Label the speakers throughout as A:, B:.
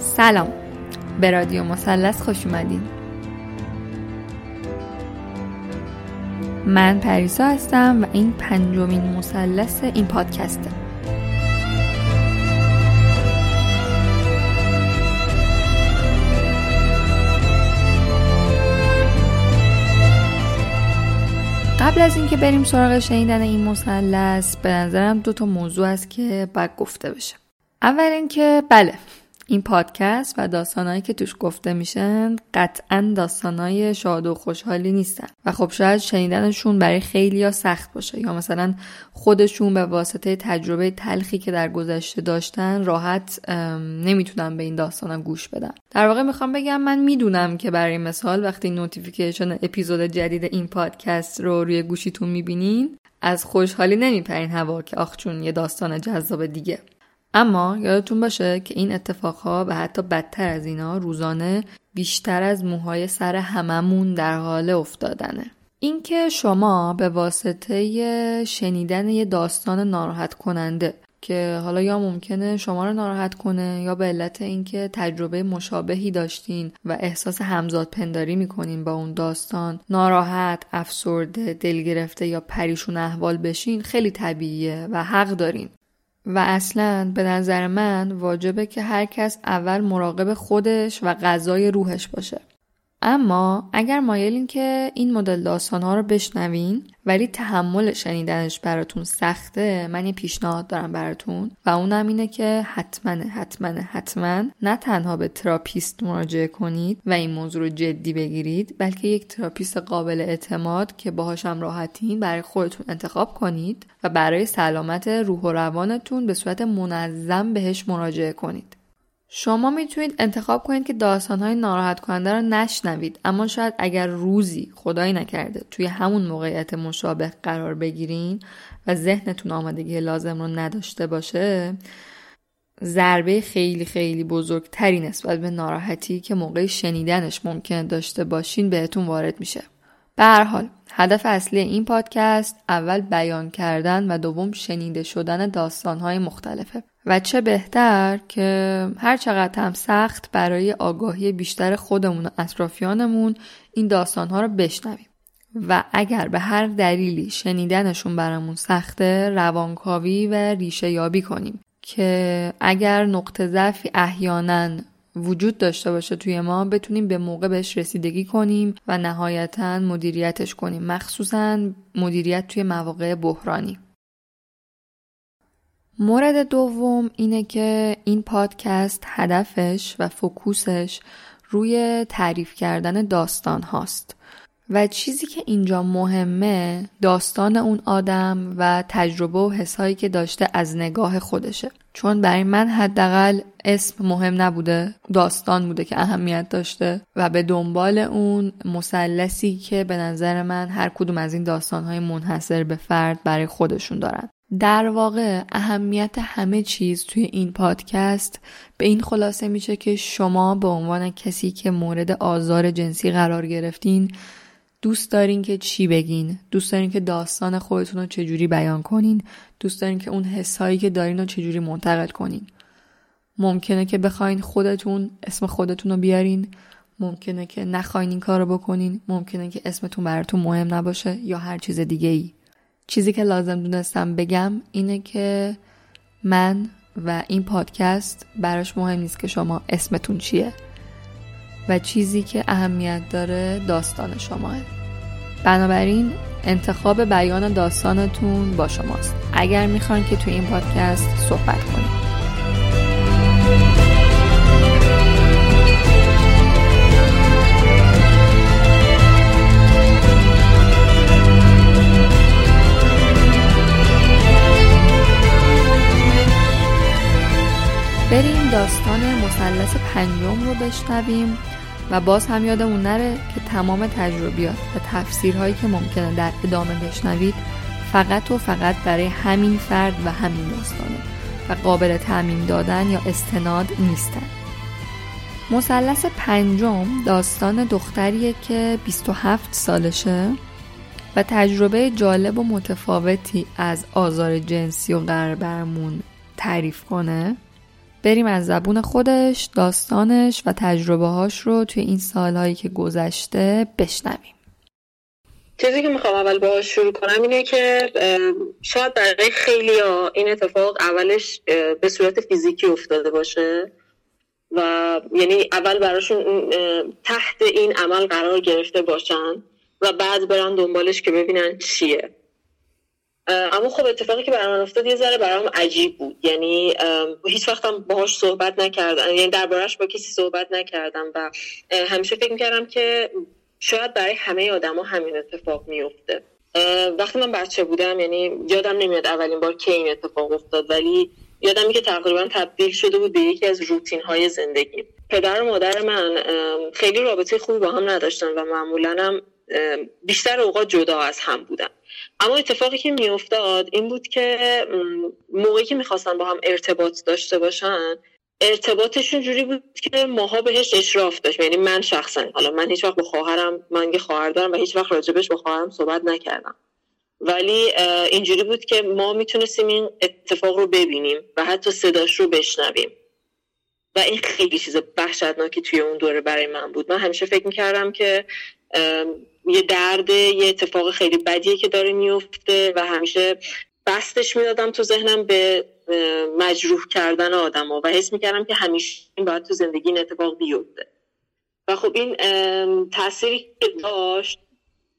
A: سلام. به رادیو مثلث خوش اومدین. من پریسا هستم و این پنجمین مثلث این پادکسته. قبل از اینکه بریم سراغ شنیدن این مثلث به نظرم دو تا موضوع هست که باید گفته بشه. اول اینکه بله این پادکست و داستانهایی که توش گفته میشن قطعا داستانهای شاد و خوشحالی نیستن. و خب شاید شنیدنشون برای خیلیا سخت باشه یا مثلا خودشون به واسطه تجربه تلخی که در گذشته داشتن راحت نمی‌تونن به این داستانا گوش بدن. در واقع می‌خوام بگم من می‌دونم که برای مثال وقتی notification اپیزود جدید این پادکست رو روی گوشیتون می‌بینین از خوشحالی نمیپرین هوا که آخ چون یه داستان جذاب دیگه. اما یادتون باشه که این اتفاقها و حتی بدتر از اینا روزانه بیشتر از موهای سر هممون در حال افتادنه. اینکه شما به واسطه شنیدن یه داستان ناراحت کننده که حالا یا ممکنه شما رو ناراحت کنه یا به علت اینکه تجربه مشابهی داشتین و احساس همزاد پنداری می‌کنین با اون داستان ناراحت، افسرده، دلگرفته یا پریشون احوال بشین خیلی طبیعیه و حق دارین. و اصلا به نظر من واجبه که هر کس اول مراقب خودش و غذای روحش باشه. اما اگر مایلین که این مدل داستان ها رو بشنوین ولی تحمل شنیدنش براتون سخته من یه پیشنهاد دارم براتون و اونم اینه که حتما حتما حتما نه تنها به تراپیست مراجعه کنید و این موضوع رو جدی بگیرید بلکه یک تراپیست قابل اعتماد که باهاشم راحتین برای خودتون انتخاب کنید و برای سلامت روح و روانتون به صورت منظم بهش مراجعه کنید. شما می‌تونید انتخاب کنید که داستانهای ناراحت کننده رو نشنوید اما شاید اگر روزی خدایی نکرده توی همون موقعیت مشابه قرار بگیرین و ذهنتون آمادگی لازم رو نداشته باشه ضربه خیلی خیلی بزرگتری نسبت به ناراحتی که موقع شنیدنش ممکنه داشته باشین بهتون وارد میشه. به هر حال هدف اصلی این پادکست اول بیان کردن و دوم شنیده شدن داستانهای مختلفه. و چه بهتر که هر چقدر هم سخت برای آگاهی بیشتر خودمون و اطرافیانمون این داستانها رو بشنویم. و اگر به هر دلیلی شنیدنشون برامون سخته روانکاوی و ریشه یابی کنیم که اگر نقطه ضعفی احیانا وجود داشته باشه توی ما بتونیم به موقع بهش رسیدگی کنیم و نهایتا مدیریتش کنیم. مخصوصا مدیریت توی مواقع بحرانی. مورد دوم اینه که این پادکست هدفش و فکوسش روی تعریف کردن داستان هاست. و چیزی که اینجا مهمه داستان اون آدم و تجربه و حسایی که داشته از نگاه خودشه. چون برای من حداقل اسم مهم نبوده داستان بوده که اهمیت داشته و به دنبال اون مثلثی که به نظر من هر کدوم از این داستانهای منحصر به فرد برای خودشون دارن. در واقع اهمیت همه چیز توی این پادکست به این خلاصه میشه که شما به عنوان کسی که مورد آزار جنسی قرار گرفتین دوست دارین که چی بگین؟ دوست دارین که داستان خودتون رو چجوری بیان کنین؟ دوست دارین که اون حسایی که دارین رو چجوری منتقل کنین؟ ممکنه که بخواین خودتون اسم خودتون رو بیارین ممکنه که نخواین این کار رو بکنین ممکنه که اسمتون براتون مهم نباشه یا هر چیز دیگه ای چیزی که لازم دونستم بگم اینه که من و این پادکست براش مهم نیست که شما اسمتون چیه و چیزی که اهمیت داره داستان شماه بنابراین انتخاب بیان داستانتون با شماست. اگر می‌خوان که توی این پادکست صحبت کنیم بریم داستان مثلث پنجم رو بشنویم و باز هم یادمون نره که تمام تجربیات و تفسیرهایی که ممکنه در ادامه بشنوید فقط و فقط برای همین فرد و همین داستانه و قابل تعمین دادن یا استناد نیستن. مثلث پنجم داستان دختریه که 27 سالشه و تجربه جالب و متفاوتی از آزار جنسی و قربرمون تعریف کنه. بریم از زبون خودش داستانش و تجربه هاش رو توی این سالهایی که گذشته بشنویم.
B: چیزی که می‌خوام اول با شروع کنم اینه که شاید برای خیلی ها این اتفاق اولش به صورت فیزیکی افتاده باشه و یعنی اول براشون تحت این عمل قرار گرفته باشن و بعد برن دنبالش که ببینن چیه. اما خب اتفاقی که برام افتاد یه ذره برام عجیب بود. یعنی هیچ وقتم باهاش صحبت نکردم. یعنی دربارهش با کسی صحبت نکردم و همیشه فکر می‌کردم که شاید برای همه آدما همین اتفاق میفته وقتی من بچه بودم یعنی یادم نمیاد اولین بار که این اتفاق افتاد ولی یادم که تقریبا تبدیل شده بود به یکی از روتین های زندگی. پدر و مادر من خیلی رابطه خوبی با هم نداشتن و معمولا هم بیشتر اوقات جدا از هم بودن. اما اتفاقی که میافتاد این بود که موقعی که می‌خواستن با هم ارتباط داشته باشن ارتباطشون جوری بود که ماها بهش اشراف داشت. یعنی من شخصا حالا من هیچ وقت با خواهرم من یه خواهر دارم و هیچ وقت راجبش با خواهرم صحبت نکردم. ولی اینجوری بود که ما می‌تونستیم این اتفاق رو ببینیم و حتی صداش رو بشنویم. و این خیلی چیز وحشتناکی توی اون دوره برای من بود. من همیشه فکر می‌کردم که یه درد یه اتفاق خیلی بدیه که داره میفته و همیشه بستش می‌دادم تو ذهنم به مجروح کردن آدم ها و حس می‌کردم که همیشه این باید تو زندگی این اتفاق بیفته. و خب این تأثیری که داشت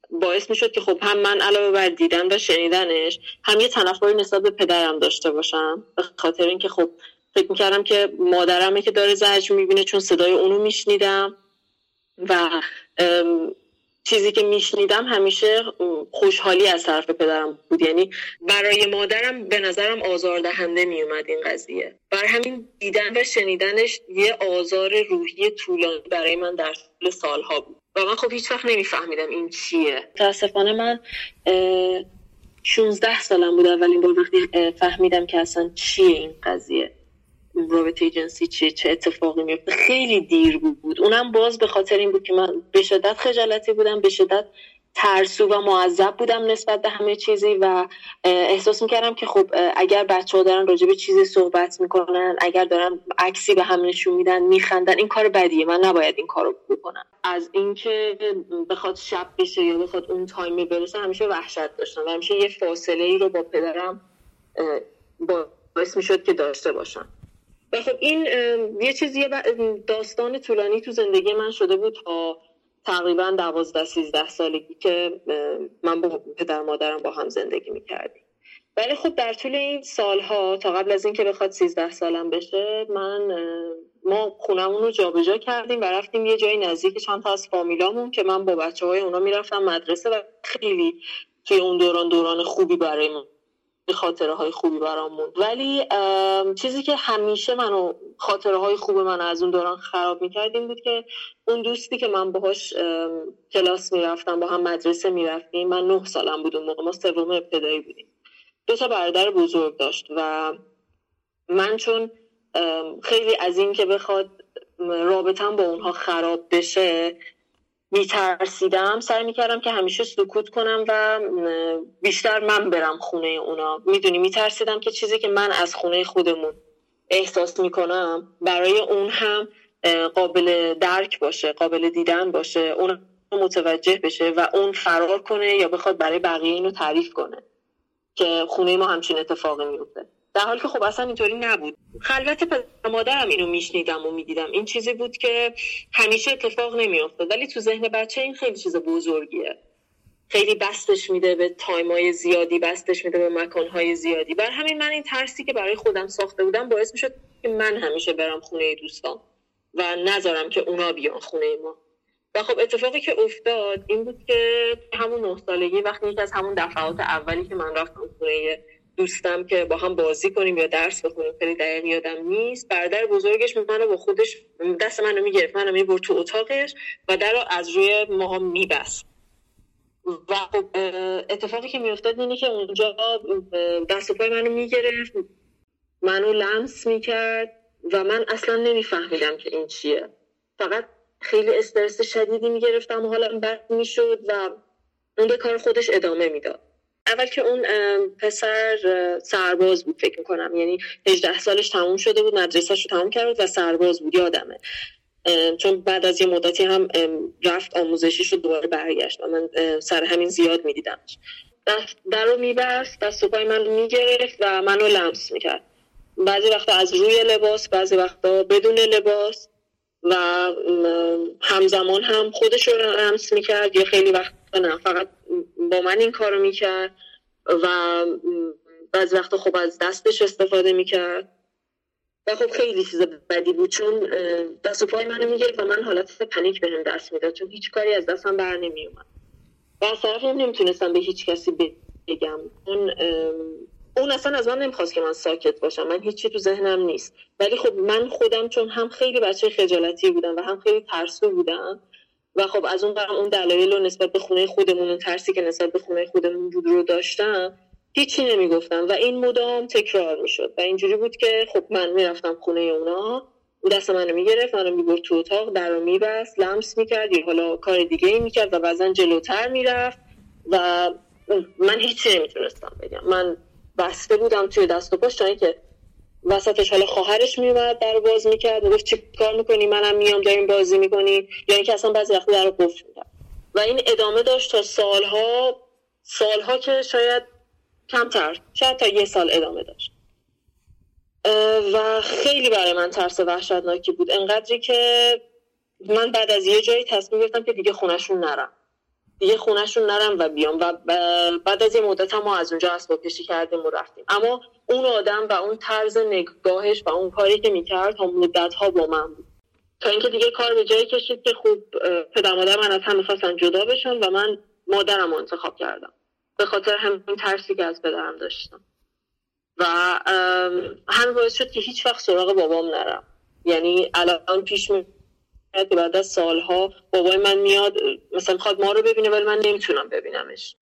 B: باعث می‌شد که خب هم من علاوه بر دیدن و شنیدنش هم یه تنفری نسبت به پدرم داشته باشم. به خاطر اینکه خب فکر می‌کردم که مادرمه که داره زجر می‌بینه چون صدای اونو میشنیدم و چیزی که میشنیدم همیشه خوشحالی از طرف پدرم بود. یعنی برای مادرم به نظرم آزاردهنده میومد این قضیه. بر همین دیدن و شنیدنش یه آزار روحی طولانی برای من در طول سالها بود. و من خب هیچ وقت نمیفهمیدم این چیه. متاسفانه من 16 سالم بود اولین بار وقتی فهمیدم که اصلا چیه این قضیه. رابطه جنسی چه چه اتفاقی میفته؟ خیلی دیر بود. اونم باز به خاطر این بود که من به شدت خجالتی بودم به شدت ترسو و معذب بودم نسبت به همه چیزی و احساس می‌کردم که خب اگر بچه ها دارن راجع به چیزی صحبت می‌کنن اگر دارن عکسی به هم نشون میدن میخندن این کار بدیه. من نباید این کارو بکنم. از اینکه بخواد شب بشه یا بخواد اون تایم برسه همیشه وحشت داشتم و همیشه یه فاصله ای رو با پدرم باعث می‌شد که داشته باشم. و خب این یه چیزی داستان طولانی تو زندگی من شده بود تا تقریبا دوازده سیزده سالگی که من با پدر مادرم با هم زندگی می‌کردیم. ولی خب در طول این سالها تا قبل از اینکه بخواد 13 سالم بشه من ما خونمون رو جابجا کردیم و رفتیم یه جایی نزدیک چند تا از فامیلامون که من با بچه های اونا می‌رفتم مدرسه و خیلی توی اون دوران دوران خوبی برای من خاطره های خوبی برام موند. ولی چیزی که همیشه منو خاطره های خوب من از اون دوران خراب می‌کرد این بود که اون دوستی که من باهاش کلاس می‌رفتم با هم مدرسه می‌رفتیم. من نه سالم بود اون موقع ما سوم ابتدایی بودیم. دو تا برادر بزرگ داشت و من چون خیلی از این که بخواد رابطم با اونها خراب بشه میترسیدم. سعی می‌کردم که همیشه سکوت کنم و بیشتر من برم خونه اونا. می‌دونی میترسیدم که چیزی که من از خونه خودمون احساس می‌کنم برای اون هم قابل درک باشه قابل دیدن باشه اون متوجه بشه و اون فرار کنه یا بخواد برای بقیه اینو تعریف کنه که خونه ما همچین اتفاقی میفته در حالی که خب اصلا اینطوری نبود. خلوت پدر مادرم اینو میشنیدم و می‌دیدم. این چیزی بود که همیشه اتفاق نمیافتاد. ولی تو ذهن بچه این خیلی چیز بزرگیه. خیلی بستش میده به تایمای زیادی بستش میده به مکانهای زیادی. بر همین من این ترسی که برای خودم ساخته بودم باعث می‌شد که من همیشه برم خونه دوستان و نذارم که اونا بیان خونه ما. و خب اتفاقی که افتاد این بود که همون نه سالگی وقتی یکی از همون دفعات اولی که من رفتم خونه دوستم که با هم بازی کنیم یا درس بخونیم خیلی دقیق یادم نیست. برادر بزرگش منو با خودش دست منو می‌گرفت منو می‌برد تو اتاقش و در رو از روی ماها میبست. و خب اتفاقی که میافتاد اینه که اونجا دست و پای منو می‌گرفت منو لمس می‌کرد و من اصلا نمیفهمیدم که این چیه. فقط خیلی استرس شدیدی می‌گرفتم و حالا بد می‌شد و اون به کار خودش ادامه می‌داد. اول که اون پسر سرباز بود فکر می‌کنم. یعنی 18 سالش تموم شده بود مدرسهش رو تموم کرد و سرباز بود یادمه. چون بعد از یه مدتی هم رفت آموزشیش رو دوباره برگشت و من سر همین زیاد میدیدمش. در رو میبست و پای من می‌گرفت و منو لمس می‌کرد. بعضی وقتا از روی لباس بعضی وقتا بدون لباس و همزمان هم خودش رو لمس می‌کرد. یا خیلی وقت نه فقط با من این کارو می‌کرد و بعضی وقتا خب از دستش استفاده می‌کرد. و خب خیلی چیز بدی بود چون دست و پای منو می‌گرفت و من حالت پنیک بهم دست می‌داد چون هیچ کاری از دستم بر نمیومد و از طرف نمی‌تونستم به هیچ کسی بگم. اون اون اصلا از من نمی‌خواست که من ساکت باشم. من هیچی تو ذهنم نیست. ولی خب من خودم چون هم خیلی بچه خجالتی بودم و هم خیلی ترسو بودم و خب از اون برم اون دلایل رو نسبت به خونه خودمون و ترسی که نسبت به خونه خودمون بود رو داشتم هیچی نمی‌گفتم و این مدام تکرار می‌شد. و اینجوری بود که خب من می‌رفتم خونه اونا او دست منو می‌گرفت منو می‌برد تو اتاق در رو میبست لمس می‌کرد یا حالا کار دیگه ای می‌کرد و بعضا جلوتر می‌رفت و من هیچی نمی‌تونستم بگم. من بسته بودم توی دست و پاش اینکه وسطش حالا خواهرش میومد در باز می‌کرد و گفت چی کار می‌کنی؟ منم میام داریم بازی می‌کنی. یا اینکه اصلا بعضی وقتی در قفل می‌کرد و این ادامه داشت تا سالها سالها که شاید کمتر شاید تا یه سال ادامه داشت. و خیلی برای من ترس وحشتناکی بود. انقدری که من بعد از یه جایی تصمیم گرفتم که دیگه خونشون نرم. دیگه خونهشون نرم و بیام و بعد از یه مدت هم ما از اونجا اسباب کشی کردیم و رفتیم. اما اون آدم و اون طرز نگاهش و اون کاری که می‌کرد تا مدت ها با من بود. تا اینکه دیگه کار به جایی کشید که خوب پدر مادر من از هم می‌خواستن جدا بشن و من مادرم انتخاب کردم. به خاطر همین ترسی که از پدرم داشتم. و همین باعث شد که هیچ وقت سراغ بابام نرم. یعنی الان پیش می که بعد از سالها بابای من میاد مثلا می‌خواد ما رو ببینه ولی من نمی‌تونم ببینمش.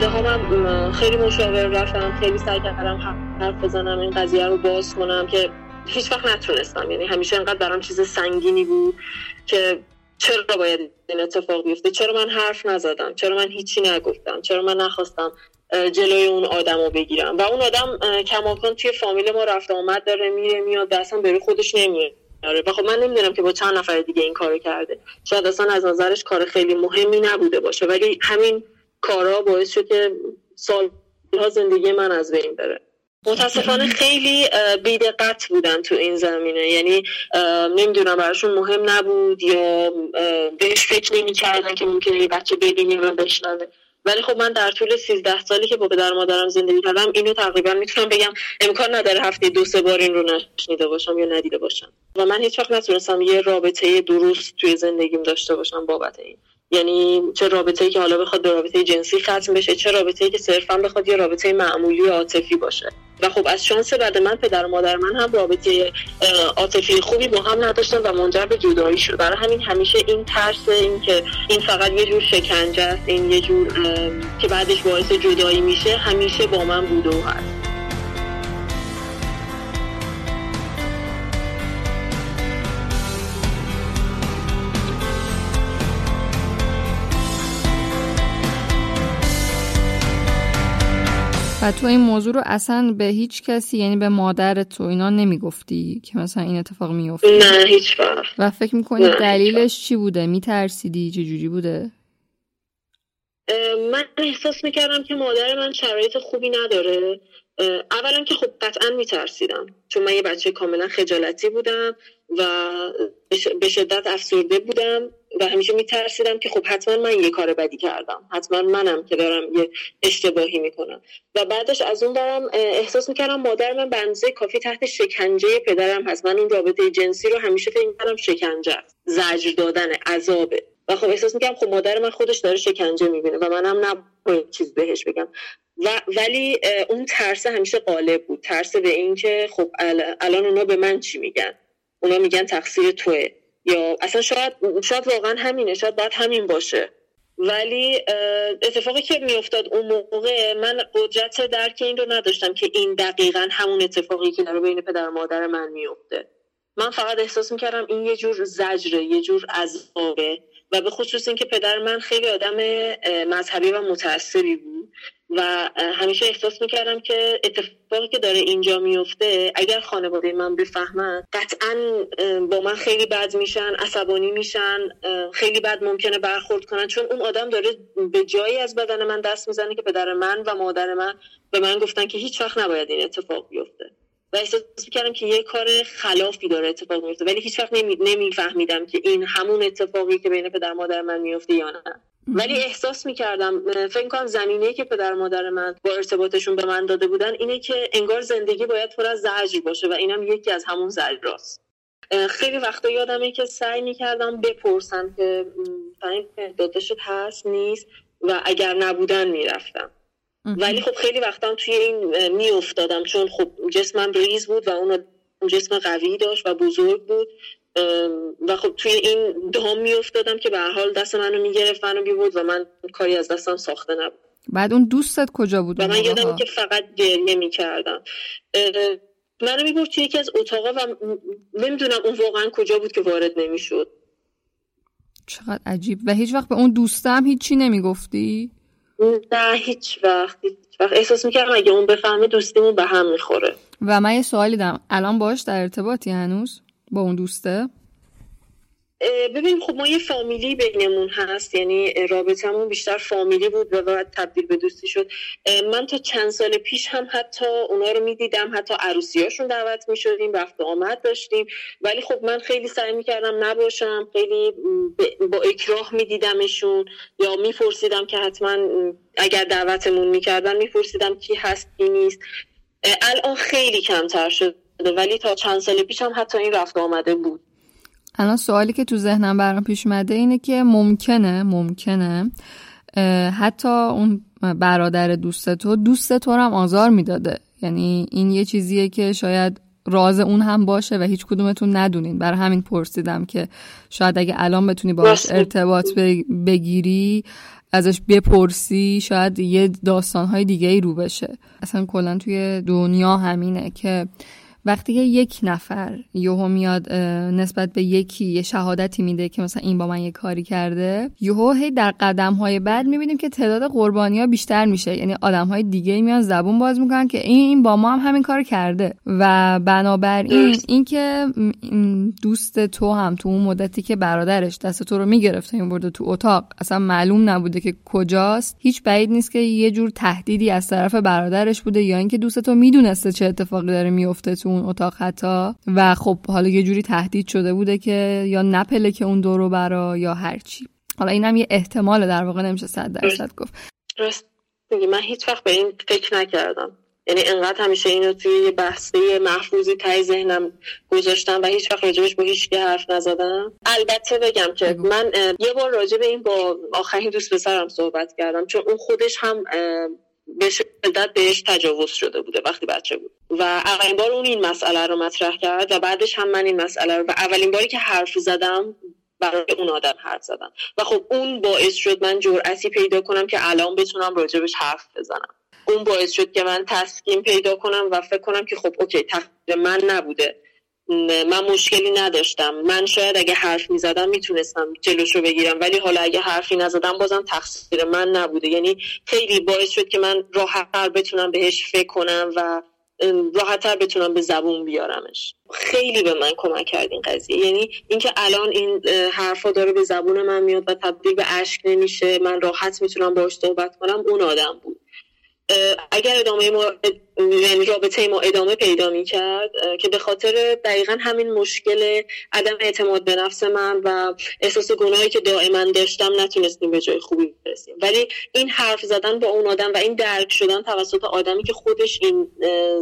B: بعدها من خیلی مشاور رفتم خیلی سعی کردم حرف بزنم این قضیه رو باز کنم که هیچ وقت نتونستم. یعنی همیشه انقدر برام چیز سنگینی بود که چرا باید این اتفاق بیفته؟ چرا من حرف نزدم؟ چرا من هیچی نگفتم؟ چرا من نخواستم جلوی اون آدم رو بگیرم؟ و اون آدم کماکان توی فامیل ما رفت آمد داره میره میاد اصلا بری خودش نمیاد آره و خب من نمی‌دونم که با چند نفر دیگه این کارو کرده. شاید اصلا از نظرش کار خیلی مهمی نبوده باشه. ولی همین کارا باعث شد که سالها زندگی من از بین بره. متاسفانه خیلی بیدقت بودن تو این زمینه. یعنی نمی‌دونم براشون مهم نبود یا بهش فکر نمی کردن که ممکنه یه بچه ببینه و بشنوه. ولی خب من در طول 13 سالی که با پدر مادرم زندگی کردم اینو تقریبا می‌تونم بگم امکان نداره هفته دو سه بار این رو نشنیده باشم یا ندیده باشم. و من هیچ وقت نتونستم یه رابطه درست توی زندگیم داشته باشم بابت این. یعنی چه رابطه ای که حالا بخواد به رابطه جنسی ختم بشه چه رابطه ای که صرفا بخواد یه رابطه معمولی عاطفی باشه. و خب از شانس بعد من پدر و مادر من هم رابطه عاطفی خوبی با هم نداشتن و منجر به جدایی شد. برای همین همیشه این ترس این که این فقط یه جور شکنجه است این یه جور که بعدش باعث جدایی میشه همیشه با من بوده و هست.
A: و تو این موضوع رو اصلا به هیچ کسی یعنی به مادر تو اینا نمی‌گفتی که مثلا این اتفاق میفته
B: نه هیچ وقت.
A: و فکر می‌کنی دلیلش چی بوده؟ میترسیدی؟ چه جوری بوده؟
B: من احساس می‌کردم که مادر من شرایط خوبی نداره. اولا که خب قطعا میترسیدم چون من یه بچه کاملا خجالتی بودم و به شدت افسرده بودم. و همیشه میترسیدم که خب حتما من یه کار بدی کردم. حتما منم که دارم یه اشتباهی می‌کنم. و بعدش از اون دارم احساس می‌کردم مادر من بنزه کافی تحت شکنجه پدرم هست. من اون رابطه جنسی رو همیشه فکر می‌کردم شکنجه زجر دادن عذابه. و خب احساس می‌کردم خب مادر من خودش داره شکنجه می‌بینه و منم نباید چیز بهش بگم. و ولی اون ترس همیشه غالب بود. ترس به این که خب الان اونا به من چی میگن؟ اونا میگن تقصیر توه. یا اصلا شاید شاید واقعا همینه شاید باید همین باشه. ولی اتفاقی که میافتاد اون موقع من قدرت درک این رو نداشتم که این دقیقا همون اتفاقی که داره بین پدر و مادر من میفته من فقط احساس می‌کردم این یه جور زجره یه جور عذابه. و به خصوص اینکه پدر من خیلی آدم مذهبی و متعصبی بود. و همیشه احساس می‌کردم که اتفاقی که داره اینجا میفته اگر خانواده من بفهمن قطعا با من خیلی بد میشن عصبانی میشن خیلی بد ممکنه برخورد کنن. چون اون آدم داره به جایی از بدن من دست می‌زنه که پدر من و مادر من به من گفتن که هیچ وقت نباید این اتفاق بیفته. و احساس می‌کردم که یه کار خلافی داره اتفاق میفته ولی هیچ وقت نمیفهمیدم که این همون اتفاقی که بین پدر مادر من میفته یا نه. ولی احساس می‌کردم فکر کنم زمینه که پدر مادر من با ارتباطشون به من داده بودن اینه که انگار زندگی باید پر از زجر باشه و اینم یکی از همون زجراست خیلی وقتا یادمه که سعی می‌کردم بپرسم که داداشت هست نیست و اگر نبودن می‌رفتم. ولی خب خیلی وقتا توی این میافتادم چون خب جسمم ریز بود و اون جسم قوی داشت و بزرگ بود. و خب توی این دام میافتادم که به حال دست منو می‌گرفت و میبود و من کاری از دستم ساخته نبود.
A: بعد اون دوستت کجا بود
B: و من یادم که فقط گریه می‌کردم. منو می‌برد توی یکی از اتاقا و نمی‌دونم اون واقعا کجا بود که وارد نمی‌شد.
A: چقدر عجیب. و هیچ وقت به اون دوستم هیچی نمی‌گفتی؟
B: نه هیچ وقت هیچ وقت. احساس می‌کردم اگه اون بفهمه دوستیمون به هم می‌خوره.
A: و من یه سوالی دارم. الان باش در ارتباطی هنوز؟ با اون دوسته؟
B: ببین خب ما یه فامیلی بینمون هست یعنی رابطمون بیشتر فامیلی بود و بعد تبدیل به دوستی شد. من تا چند سال پیش هم حتی اونا رو می‌دیدم حتی عروسیاشون دعوت می‌شدیم رفت آمد داشتیم. ولی خب من خیلی سعی می‌کردم نباشم خیلی با اکراه میدیدمشون یا میپرسیدم که حتما اگر دعوتمون می‌کردن میپرسیدم کی هست کی نیست. الان خیلی کمتر شده ولی تا چند سال پیش هم حتی این رفت آمده بود.
A: الان سوالی که تو ذهنم برام پیش اومده اینه که ممکنه ممکنه حتی اون برادر دوست تو دوست تو هم آزار می‌داده. یعنی این یه چیزیه که شاید راز اون هم باشه و هیچ کدومتون ندونین. برای همین پرسیدم که شاید اگه الان بتونی باش ارتباط بگیری ازش بپرسی شاید یه داستانهای دیگه ای رو بشه. اصلا کلا توی دنیا همینه که وقتی که یک نفر یهو میاد نسبت به یکی یه شهادتی میده که مثلا این با من یه کاری کرده یهو هی در قدم های بعد می‌بینیم که تعداد قربانی ها بیشتر میشه. یعنی آدم های دیگه میان زبون باز می‌کنن که این این با ما هم همین کار کرده. و بنابراین اینکه دوست تو هم تو اون مدتی که برادرش دست تو رو می‌گرفته این برده تو اتاق اصلا معلوم نبوده که کجاست. هیچ بعید نیست که یه جور تهدیدی از طرف برادرش بوده یا اینکه دوست تو می‌دونسته چه اتفاقی داره میفته تو اون اتاق حتی و خب حالا یه جوری تهدید شده بوده که یا نپله که اون دورو برا یا هرچی حالا اینم یه احتمال در واقع نمیشه صد درصد گفت.
B: راست من هیچ وقت به این فکر نکردم. یعنی انقدر همیشه اینو توی یه بحثه محفوظی تای ذهنم گذاشتم و هیچ وقت راجبش با هیچ حرف نزدم. البته بگم که من یه بار راجع به این با آخرین دوست پسرم صحبت کردم چون اون خودش هم به شدت بهش تجاوز شده بوده وقتی بچه بود. و اولین بار اون این مسئله رو مطرح کرد و بعدش هم من این مسئله رو و اولین باری که حرف زدم برای اون آدم حرف زدم. و خب اون باعث شد من جرأتی پیدا کنم که الان بتونم راجبش حرف بزنم. اون باعث شد که من تسکین پیدا کنم و فکر کنم که خب اوکی تقدیر من نبوده. من مشکلی نداشتم. من شاید اگه حرف می‌زدم می‌تونستم جلوش رو بگیرم. ولی حالا اگه حرفی نزدم بازم تقصیر من نبوده. یعنی خیلی باعث شد که من راحتتر بتونم بهش فکر کنم و راحتتر بتونم به زبون بیارمش. خیلی به من کمک کرد این قضیه. یعنی اینکه الان این حرفا داره به زبون من میاد و تبدیل به اشک نمیشه من راحت می‌تونم باش صحبت کنم اون آدم بود. اگر ادامه ما یعنی رابطه ما ادامه پیدا می کرد که به خاطر دقیقا همین مشکل عدم اعتماد به نفس من و احساس گناهی که دائما داشتم نتونستیم به جای خوبی برسیم. ولی این حرف زدن با اون آدم و این درک شدن توسط آدمی که خودش این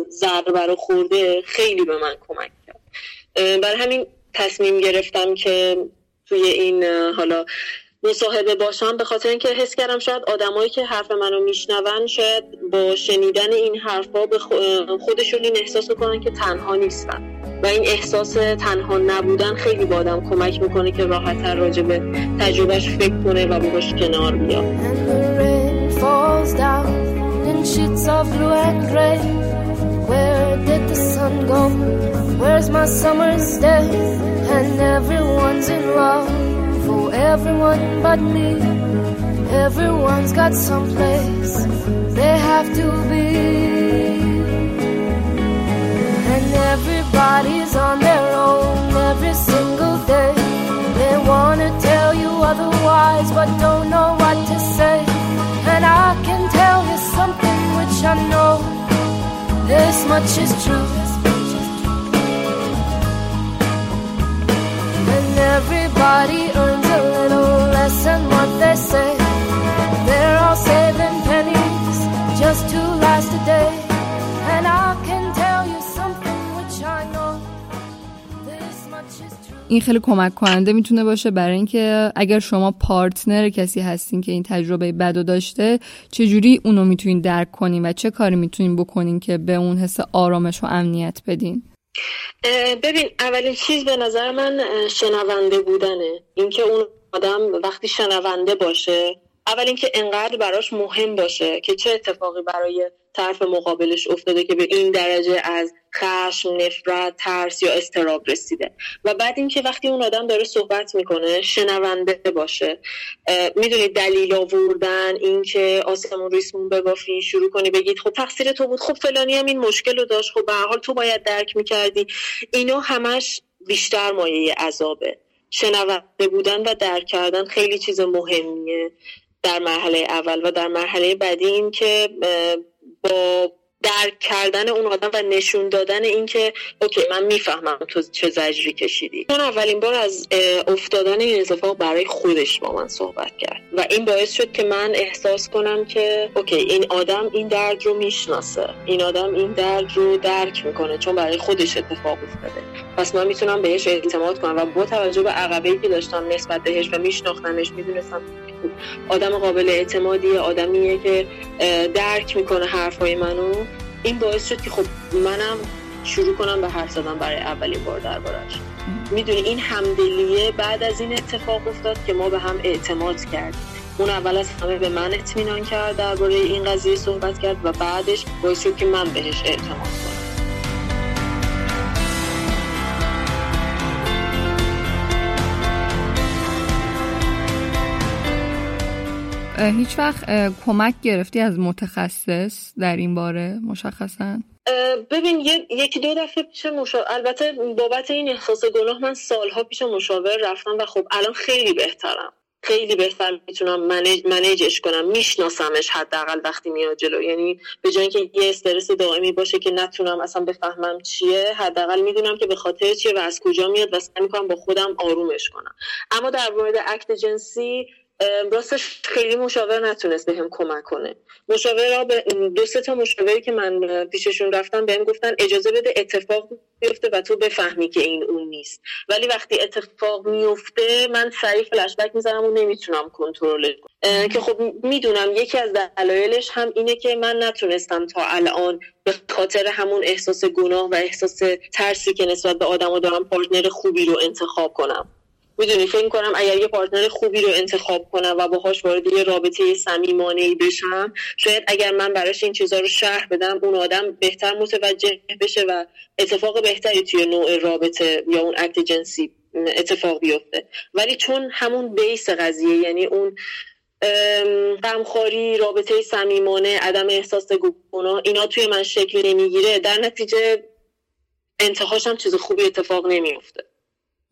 B: ضربه رو خورده خیلی به من کمک کرد. برای همین تصمیم گرفتم که توی این حالا مصاحبه باشم به خاطر اینکه حس کردم شاید آدمایی که حرف منو میشنون شاید با شنیدن این حرفا به خودشون این احساس کنن که تنها نیستن. و این احساس تنها نبودن خیلی با آدم کمک می‌کنه که راحتتر راجع به تجربهش فکر کنه و باش کنار بیاد. For everyone but me. Everyone's got some place they have to be. And everybody's on their own every single day. They wanna tell you otherwise, but don't know what to say. And I can tell you something which I know this much is true. And everybody earns than what they say. They're all saving pennies just to last a day. And I can tell you something which I know. This much is true. این خیلی کمک کننده می‌تونه باشه برای اینکه اگر شما پارتنر کسی هستین که این تجربه بد داشته چجوری اونو می‌تونین درک کنین و چه کاری می‌تونین بکنین که به اون حس آرامش و امنیت بدین ببین اولین چیز به نظر من شنونده بودنه اینکه اون آدم وقتی شنونده باشه اول اینکه انقدر براش مهم باشه که چه اتفاقی برای طرف مقابلش افتاده که به این درجه از خشم، نفرت، ترس یا استراب رسیده. و بعد اینکه وقتی اون آدم داره صحبت می‌کنه شنونده باشه. می‌دونید دلیل آوردن اینکه آسمون ریسمون ببافی شروع کنی بگید خب تقصیر تو بود خب فلانی هم این مشکل رو داشت خب به حال تو باید درک می‌کردی. اینا همش بیشتر مایه عذابه. شنونده بودن و درک کردن خیلی چیز مهمیه در مرحله اول و در مرحله بعدی این که با درک کردن اون آدم و نشون دادن اینکه اوکی من می‌فهمم تو چه زجری کشیدی. چون اولین بار از افتادن این اتفاق برای خودش با من صحبت کرد و این باعث شد که من احساس کنم که اوکی این آدم این درد رو می‌شناسه. این آدم این درد رو درک می‌کنه چون برای خودش اتفاق افتاده. پس من می‌تونم بهش اعتماد کنم و با توجه به عقبه که داشتم نسبت بهش و میشناختمش می‌دونستم آدم قابل اعتمادیه آدمیه که درک می‌کنه حرفای منو. این باعث شد که خب منم شروع کنم به حرف زدن برای اولین بار دربارش. می‌دونی این همدلیه بعد از این اتفاق افتاد که ما به هم اعتماد کردیم. اون اول از همه به من اطمینان کرد درباره این قضیه صحبت کرد و بعدش باعث شد که من بهش اعتماد کنم.
A: هیچ وقت کمک گرفتی از متخصص در این باره مشخصا؟
B: ببین یکی دو دفعه پیش مشاور البته بابت این احساس گناه من سالها پیش مشاور رفتم و خب الان خیلی بهترم. خیلی بهتر می‌تونم منیج منیجش کنم میشناسمش حداقل وقتی میاد جلو. یعنی به جای اینکه یه استرس دائمی باشه که نتونم اصلا بفهمم چیه حداقل می‌دونم که به خاطر چیه و از کجا میاد و سعی می‌کنم با خودم آرومش کنم. اما در مورد اکت جنسی راستش خیلی مشاور نتونست بهم کمک کنه. مشاور به دو سه تا مشاوری که من پیششون رفتم بهم گفتن اجازه بده اتفاق بیفته و تو بفهمی که این اون نیست. ولی وقتی اتفاق میفته من سریع فلش بک می‌زنم و نمی‌تونم کنترل کنم. که خب می‌دونم یکی از دلایلش هم اینه که من نتونستم تا الان به خاطر همون احساس گناه و احساس ترسی که نسبت به آدم دارم پارتنر خوبی رو انتخاب کنم. می‌دونی فکر کنم اگر یه پارتنر خوبی رو انتخاب کنم و باهاش وارد یه رابطه صمیمانه ای بشم شاید اگر من براش این چیزها رو شرح بدم اون آدم بهتر متوجه بشه و اتفاق بهتری توی نوع رابطه یا اون اکت جنسی اتفاق بیفته. ولی چون همون بیس قضیه یعنی اون غمخواری رابطه صمیمانه عدم احساس گناه اینا توی من شکل نمی‌گیره در نتیجه انتهاش هم چیز خوبی اتفاق نمیفته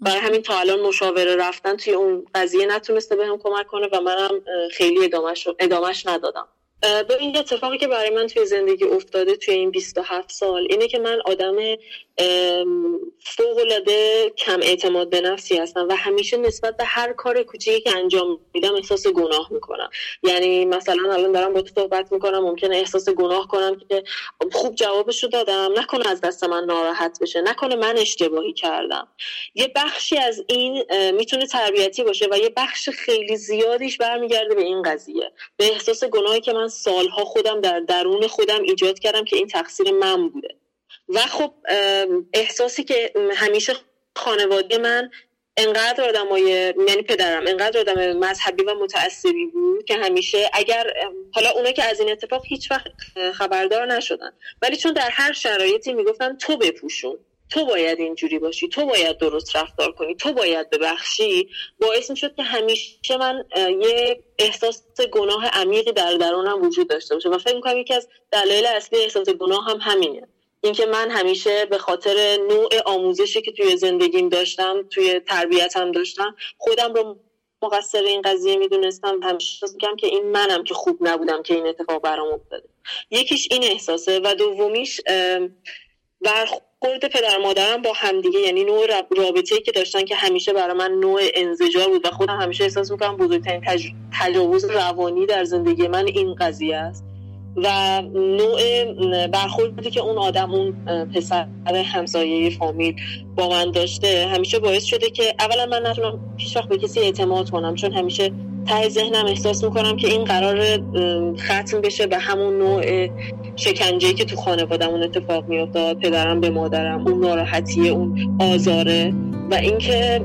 B: برای همین تا الان مشاوره رفتن توی اون قضیه نتونسته بهم کمک کنه و منم خیلی ادامش, ادامش ندادم. به این اتفاقی که برای من توی زندگی افتاده توی این 27 سال اینه که من آدم فوق العاده کم اعتماد به نفسی هستم و همیشه نسبت به هر کار کوچیکی که انجام میدم احساس گناه می‌کنم. یعنی مثلا الان دارم با تو صحبت می‌کنم ممکنه احساس گناه کنم که خوب جوابش دادم. نکنه از دست من ناراحت بشه نکنه من اشتباهی کردم. یه بخشی از این می‌تونه تربیتی باشه و یه بخش خیلی زیادیش برمیگرده به این قضیه به احساس گناهی که من سالها خودم در درون خودم ایجاد کردم که این تقصیر من بوده. و خب احساسی که همیشه خانواده من انقدر آدمای یعنی پدرم انقدر آدم مذهبی و متعصبی بود که همیشه اگر حالا اونا که از این اتفاق هیچ وقت خبردار نشدن. ولی چون در هر شرایطی می‌گفتن تو بپوشون. تو باید اینجوری باشی تو باید درست رفتار کنی تو باید ببخشی. باعث می شد که همیشه من یه احساس گناه عمیقی در درونم وجود داشته باشه و فکر می‌کنم یکی از دلایل اصلی احساس گناه هم همینه. اینکه من همیشه به خاطر نوع آموزشی که توی زندگیم داشتم توی تربیتم داشتم خودم رو مقصر این قضیه می‌دونستم همیشه میگم که این منم که خوب نبودم که این اتفاق برام افتاده. یکیش این احساسه و دومیش برخورد پدر مادرم با همدیگه یعنی نوع رابطه‌ای که داشتن که همیشه برای من نوع انزجار بود و خودم همیشه احساس می‌کنم بزرگترین تجاوز روانی در زندگی من این قضیه است. و نوع برخوردی که اون آدم اون پسر همسایه فامیل با من داشته همیشه باعث شده که اولا من نتونم پیش وقت به کسی اعتماد کنم چون همیشه ته ذهنم احساس می‌کنم که این قرار ختم بشه به همون نوع شکنجه که تو خانوادمون اتفاق میافتاد پدرم به مادرم اون ناراحتیه اون آزاره و اینکه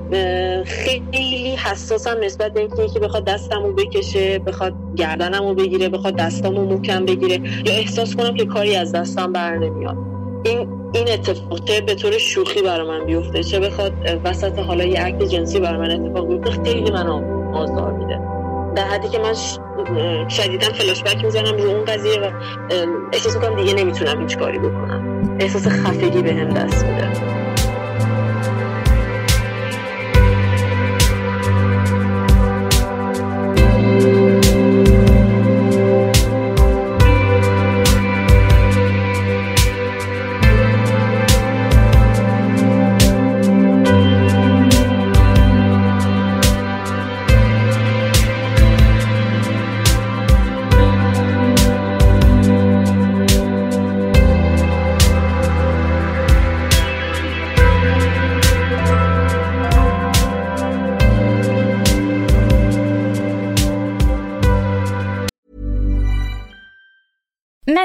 B: خیلی حساسم نسبت به اینکه بخواد دستمو بکشه بخواد گردنمو بگیره بخواد دستامو محکم بگیره یا احساس کنم که کاری از دستم بر نمیاد. این این اتفاق به طور شوخی برای من بیفته. چه بخواد وسط حالا یه عکس جنسی برای من اتفاق بیفته خیلی من آزار. در حدی که من شدیدا فلاش بک می‌زنم رو اون قضیه و احساس می‌کنم دیگه نمی‌تونم هیچ کاری بکنم. احساس خفگی به هم دست میده.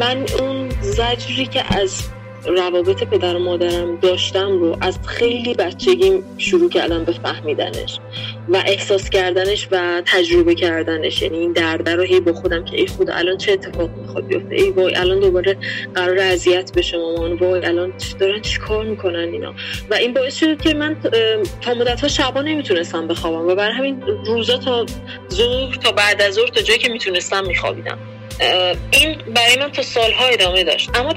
B: من اون زجری که از روابط پدر و مادرم داشتم رو از خیلی بچگیم شروع کردم به فهمیدنش و احساس کردنش و تجربه کردنش. یعنی این درده رو هی با خودم که ای خدا الان چه اتفاق می‌خواد بیفته؟ ای وای الان دوباره قرار اذیت بشه مامان وای الان دارن چی کار می‌کنن اینا؟ و این باعث شد که من تا مدت ها شبا نمی‌تونستم بخوابم و برای همین روزا تا ظهر تا بعد از ظهر تا جایی که می‌تونستم میخوابیدم. این برای من تا سالها ادامه داشت. اما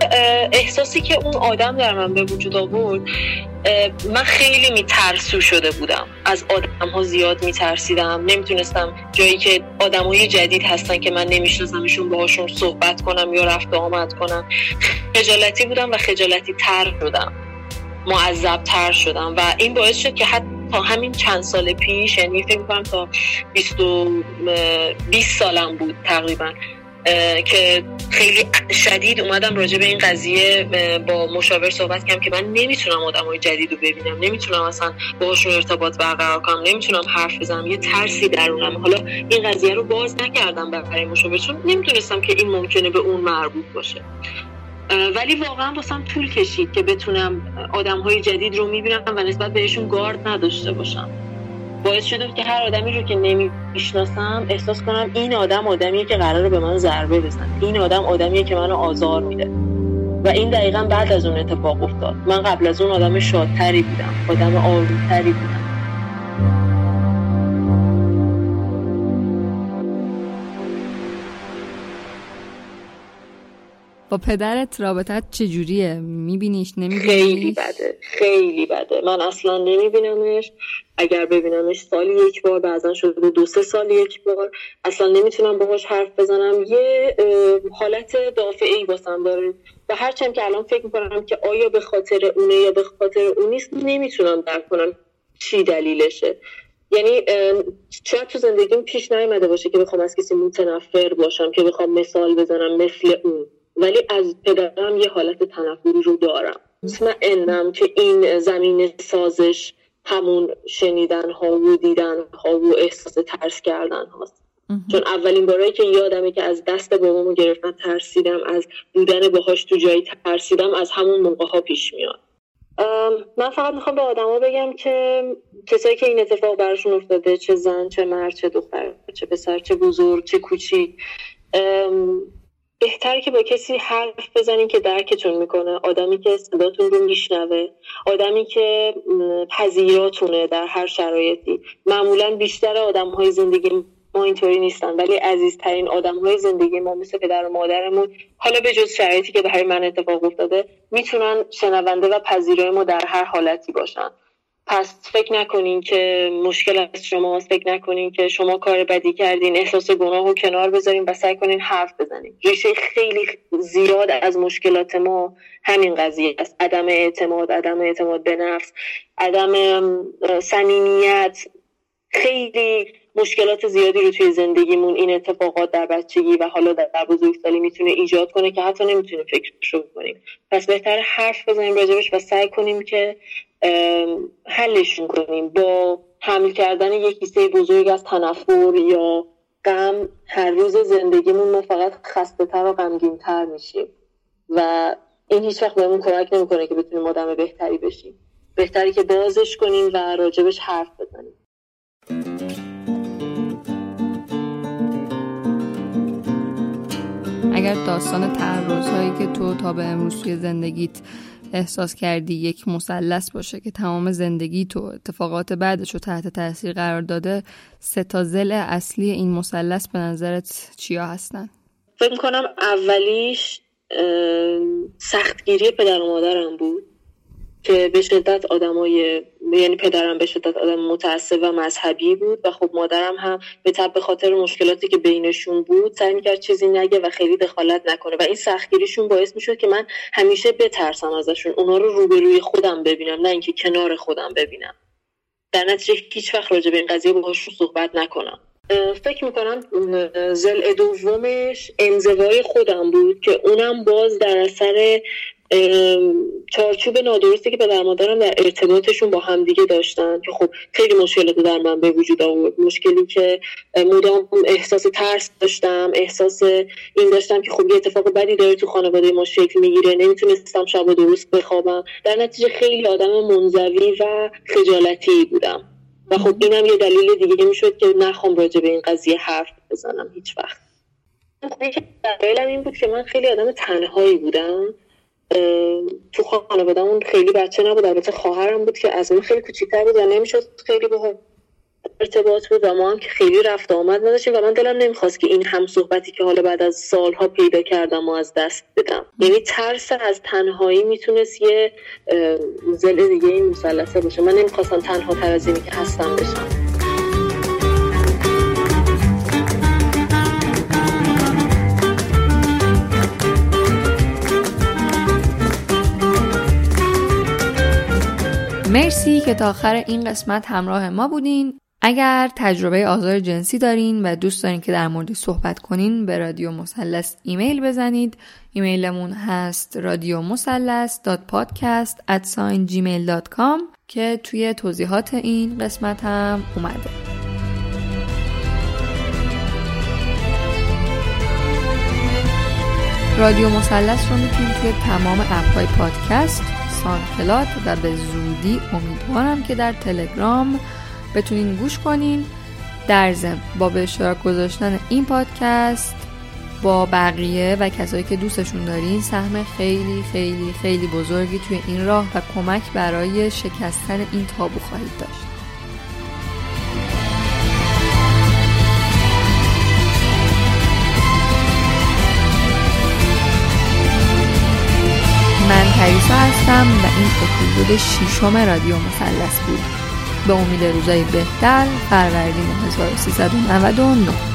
B: احساسی که اون آدم در من به وجود آورد من خیلی میترسو شده بودم. از آدم ها زیاد میترسیدم. نمی‌تونستم جایی که آدم های جدید هستن که من نمیشناسمشون باهاشون صحبت کنم یا رفت آمد کنم. خجالتی بودم و خجالتی تر شدم. معذب تر شدم. و این باعث شد که حتی تا همین چند سال پیش یعنی فکر کنم تا 20 20 سالم بود تقریبا که خیلی شدید اومدم راجع به این قضیه با مشاور صحبت کردم که من نمی‌تونم آدم های جدید رو ببینم نمی‌تونم اصلا باهاشون ارتباط برقرار کنم نمی‌تونم حرف بزنم یه ترسی درونم حالا این قضیه رو باز نکردم برای مشاور چون نمی‌تونستم که این ممکنه به اون مربوط باشه. ولی واقعا واسم طول کشید که بتونم آدم های جدید رو می‌بینم و نسبت بهشون گارد نداشته باشم. باعث شده که هر آدمی رو که نمی‌شناسم احساس کنم این آدم آدمیه که قراره به من ضربه بزنه. این آدم آدمیه که منو آزار میده. و این دقیقا بعد از اون اتفاق افتاد. من قبل از اون آدم شادتری بودم آدم آرومتری بودم.
A: پدرت رابطت چجوریه؟ میبینیش نمیبینیش؟
B: خیلی بده خیلی بده. من اصلا نمیبینمش. اگر ببینمش سالی یک بار بعضا شده دو سه سال یک بار اصلا نمی‌تونم باهاش حرف بزنم. یه حالت ای باسم داره. و هرچند که الان فکر می‌کنم که آیا به خاطر اونه یا به خاطر اون نیست نمی‌تونم درک کنم چی دلیلشه. یعنی شاید تو زندگیم پیش نیامده باشه که بخوام از کسی متنفر باشم که بخوام مثال بزنم مثل اون. ولی از پدرم یه حالت تنفری رو دارم. مطمئنم که این زمین سازش همون شنیدن ها و دیدن ها و احساس ترس کردن هاست چون اولین بارایی که یادمه که از دست بابامو گرفتن ترسیدم. از بودن باهاش تو جایی ترسیدم. از همون موقع ها پیش میاد. من فقط می‌خوام به آدما بگم که کسایی که این اتفاق براشون افتاده چه زن چه مرد چه دختر چه پسر چه بزرگ چه کوچیک بهتره که با کسی حرف بزنین که درکتون می‌کنه آدمی که صداتون رو میشنوه آدمی که پذیراتونه در هر شرایطی. معمولا بیشتر آدم های زندگی ما اینطوری نیستن ولی عزیزترین آدم های زندگی ما مثل پدر و مادرمون حالا به جز شرایطی که برای من اتفاق افتاده می‌تونن شنونده و پذیرای ما در هر حالتی باشن. پس فکر نکنین که مشکل از شما فکر نکنین که شما کار بدی کردین احساس گناه رو کنار بذارین و سعی کنین حرف بزنین. ریشه خیلی زیاد از مشکلات ما همین قضیه است. عدم اعتماد عدم اعتماد به نفس عدم صمیمیت. خیلی مشکلات زیادی رو توی زندگیمون این اتفاقات در بچگی و حالا در بزرگسالی می‌تونه ایجاد کنه که حتی نمی‌تونیم فکرشو کنیم پس بهتر حرف بزنیم راجبش و سعی کنیم که حلشون کنیم. با حمل کردن یک کیسه بزرگ از تنفر یا غم هر روز زندگیمون ما فقط خسته تر و غمگین تر میشیم. و این هیچ وقت بهمون کمک نمی‌کنه که بتونیم آدم بهتری بشیم. بهتری که بازش کنیم و راجبش حرف بزنیم.
A: اگر داستان تعرض هایی که تو تا به امروز توی زندگیت احساس کردی یک مثلث باشه که تمام زندگی تو اتفاقات بعدش رو تحت تاثیر قرار داده سه تا زل اصلی این مثلث به نظرت چیا هستن؟
B: فکر می‌کنم اولیش سختگیری پدر و مادرم بود که به شدت آدمای یعنی پدرم به شدت آدم متعصب و مذهبی بود و خب مادرم هم به تب به خاطر مشکلاتی که بینشون بود سعی می‌کرد چیزی نگه و خیلی دخالت نکنه. و این سختگیریشون باعث می‌شد که من همیشه بترسم ازشون. اونا رو روبروی خودم ببینم نه اینکه کنار خودم ببینم. در نتیجه هیچ وقت راجع به این قضیه باهاشون صحبت نکنم. فکر می‌کنم زل دومش انزوای خودم بود که اونم باز در اثر چارچوب نادرستی که پدر مادرم در ارتباطشون با همدیگه داشتن که خب خیلی مشکلات در من به وجود آورد. مشکلی که مدام احساس ترس داشتم احساس این داشتم که خب یه اتفاق بدی داره تو خانواده ما شکل می‌گیره نمی‌تونستم شب و درست بخوابم. در نتیجه خیلی آدم منزوی و خجالتی بودم. و خب اینم یه دلیل دیگه می‌شد که نخوام راجع به این قضیه حرف بزنم هیچ وقت. دلیلم این بود که من خیلی آدم تنهایی بودم. تو خانوادهمون خیلی بچه نبود. البته خواهرم بود که از من خیلی کوچیک‌تر بود و نمی‌شد خیلی به ارتباط بود و ما هم که خیلی رفت آمد نداشتیم و من دلم نمی‌خواست که این هم صحبتی که حالا بعد از سالها پیدا کردم و از دست بدم. یعنی ترس از تنهایی می‌تونست یه زل دیگه این مسلسه باشه. من نمی‌خواستم تنها تر از اینی که هستم بشم.
A: مرسی که تا آخر این قسمت همراه ما بودین. اگر تجربه آزار جنسی دارین و دوست دارین که در مورد صحبت کنین به رادیو مسلس ایمیل بزنید. ایمیلمون هست رادیو مسلس که توی توضیحات این قسمت هم اومده. رادیو مسلس رو می‌تونید توی تمام اپهای پادکست سانکلات و به زودی امیدوارم که در تلگرام بتونین گوش کنین. در ضمن با به اشتراک گذاشتن این پادکست با بقیه و کسایی که دوستشون دارین سهم خیلی خیلی خیلی بزرگی توی این راه و کمک برای شکستن این تابو خواهید داشت. پریسا هستم و این اپیزود ششم رادیو مثلث بود. به امید روزای بهتر فروردین 1399